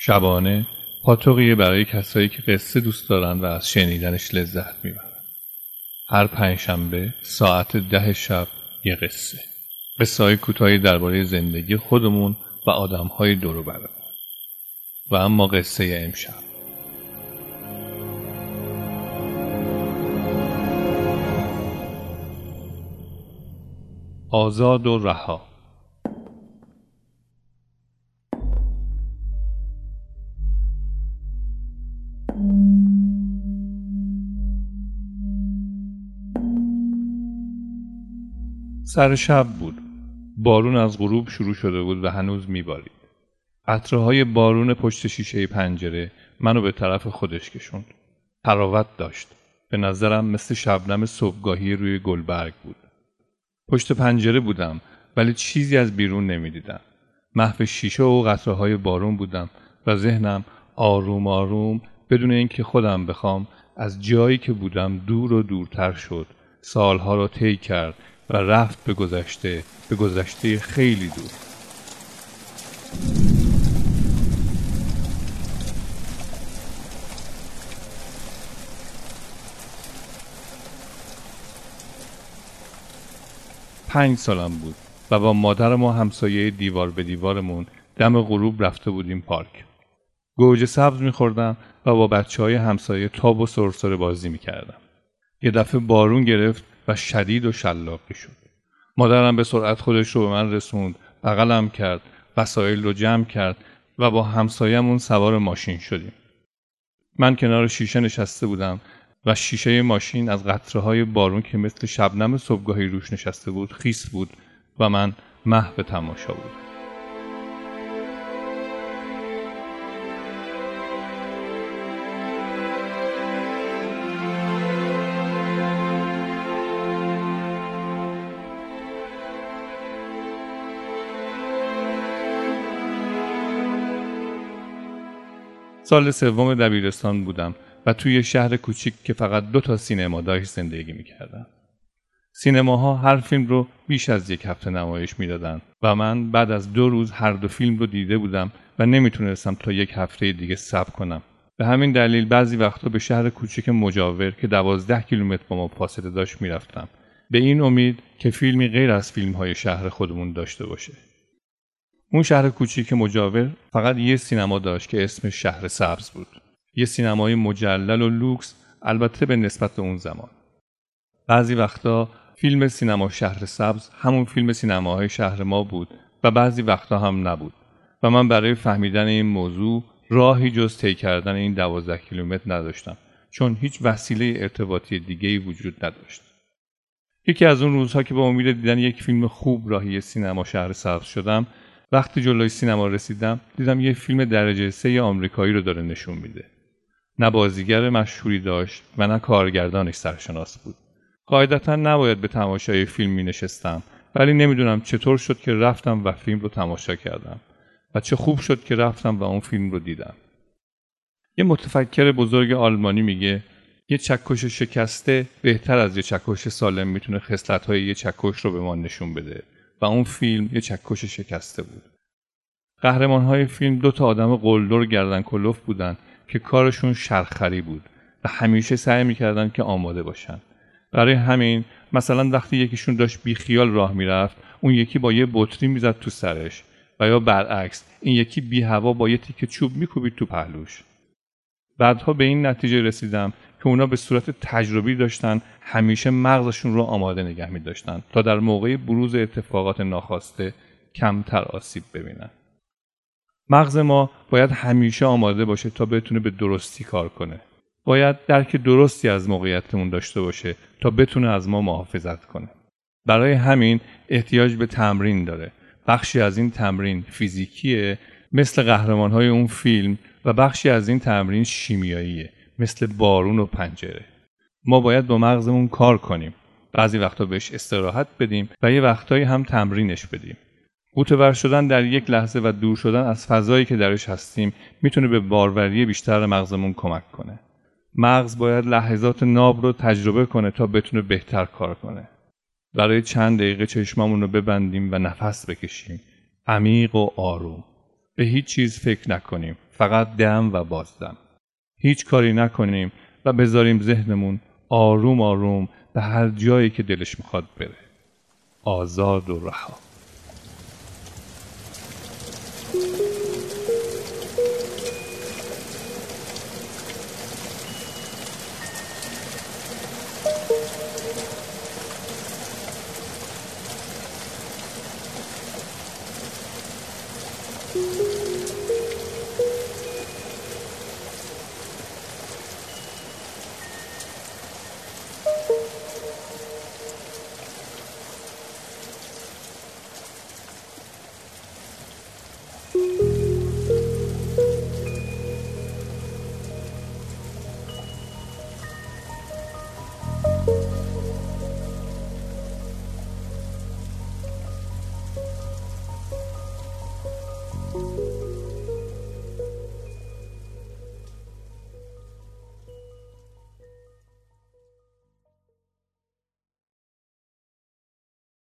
شبانه پاتوقیه برای کسایی که قصه دوست دارن و از شنیدنش لذت می‌برن. هر پنجشنبه ساعت ده شب یه قصه. قصه های کوتاهی درباره زندگی خودمون و آدم های دورو برمون. و اما قصه امشب. آزاد و رها. سر شب بود. بارون از غروب شروع شده بود و هنوز میبارید. قطره بارون پشت شیشه پنجره منو به طرف خودش کشوند. تراوت داشت. به نظرم مثل شبنم صبحگاهی روی گلبرگ بود. پشت پنجره بودم ولی چیزی از بیرون نمی‌دیدم. محو شیشه و قطره های بارون بودم و ذهنم آروم آروم بدون اینکه خودم بخوام از جایی که بودم دور و دورتر شد سالها را طی کرد و رفت به گذشته به گذشته خیلی دور. پنج سالم بود و با مادر ما همسایه دیوار به دیوارمون دم غروب رفته بودیم پارک. گوجه سبز میخوردم و با بچه های همسایه تاب و سرسره بازی می‌کردم. یه دفعه بارون گرفت و شدید و شلاقی شد. مادرم به سرعت خودش رو به من رسوند بغلم کرد وسایل رو جمع کرد و با همسایهمون سوار ماشین شدیم. من کنار شیشه نشسته بودم و شیشه ماشین از قطره های بارون که مثل شبنم صبحگاهی روش نشسته بود خیس بود و من محو تماشا بودم. سال سوم دبیرستان بودم و توی شهر کوچیک که فقط دو تا سینما داشت زندگی می‌کردم. سینماها هر فیلم رو بیش از یک هفته نمایش می‌دادند و من بعد از دو روز هر دو فیلم رو دیده بودم و نمی‌تونستم تا یک هفته دیگه صبر کنم. به همین دلیل بعضی وقتا به شهر کوچیک مجاور که دوازده کیلومتر با ما فاصله داشت می‌رفتم. به این امید که فیلمی غیر از فیلم های شهر خودمون داشته باشه. اون شهر کوچیک مجاور فقط یه سینما داشت که اسم شهر سبز بود. یه سینمای مجلل و لوکس البته به نسبت اون زمان. بعضی وقتا فیلم سینما شهر سبز همون فیلم سینماهای شهر ما بود و بعضی وقتا هم نبود و من برای فهمیدن این موضوع راهی جز طی کردن این دوازده کیلومتر نداشتم چون هیچ وسیله ارتباطی دیگه وجود نداشت. یکی از اون روزها که با امید دیدن یک فیلم خوب راهی سینما شهر سبز شدم وقتی جلوی سینما رسیدم دیدم یه فیلم درجه سه آمریکایی رو داره نشون میده. نه بازیگر مشهوری داشت و نه کارگردانش سرشناس بود. قاعدتا نباید به تماشای فیلم می نشستم ولی نمی‌دونم چطور شد که رفتم و فیلم رو تماشا کردم و چه خوب شد که رفتم و اون فیلم رو دیدم. یه متفکر بزرگ آلمانی میگه یه چکش شکسته بهتر از یه چکش سالم می‌تونه خصلت‌های یه چکش رو به ما نشون بده. و اون فیلم یه چکش شکسته بود. قهرمان های فیلم دو تا آدم قلدر گردن کلوف بودن که کارشون شرخری بود و همیشه سعی می‌کردن که آماده باشن. برای همین مثلا وقتی یکیشون داشت بیخیال راه می‌رفت اون یکی با یه بطری می‌زد تو سرش و یا برعکس این یکی بی هوا با یه تیکه چوب میکوبید تو پهلوش. بعدها به این نتیجه رسیدم که اونا به صورت تجربی داشتن همیشه مغزشون رو آماده نگه می داشتن تا در موقع بروز اتفاقات ناخواسته کمتر آسیب ببینن. مغز ما باید همیشه آماده باشه تا بتونه به درستی کار کنه. باید درک درستی از موقعیتمون داشته باشه تا بتونه از ما محافظت کنه. برای همین احتیاج به تمرین داره. بخشی از این تمرین فیزیکیه مثل قهرمان های اون فیلم و بخشی از این تمرین شیمیاییه. مثل بارون و پنجره. ما باید با مغزمون کار کنیم. بعضی وقتا بهش استراحت بدیم و یه وقتایی هم تمرینش بدیم. قوتور شدن در یک لحظه و دور شدن از فضایی که درش هستیم می‌تونه به باروری بیشتر مغزمون کمک کنه. مغز باید لحظات ناب رو تجربه کنه تا بتونه بهتر کار کنه. برای چند دقیقه چشمامون رو ببندیم و نفس بکشیم. عمیق و آروم. به هیچ چیز فکر نکنیم. فقط دم و بازدم. هیچ کاری نکنیم و بذاریم ذهنمون آروم آروم به هر جایی که دلش می‌خواد بره. آزاد و رها.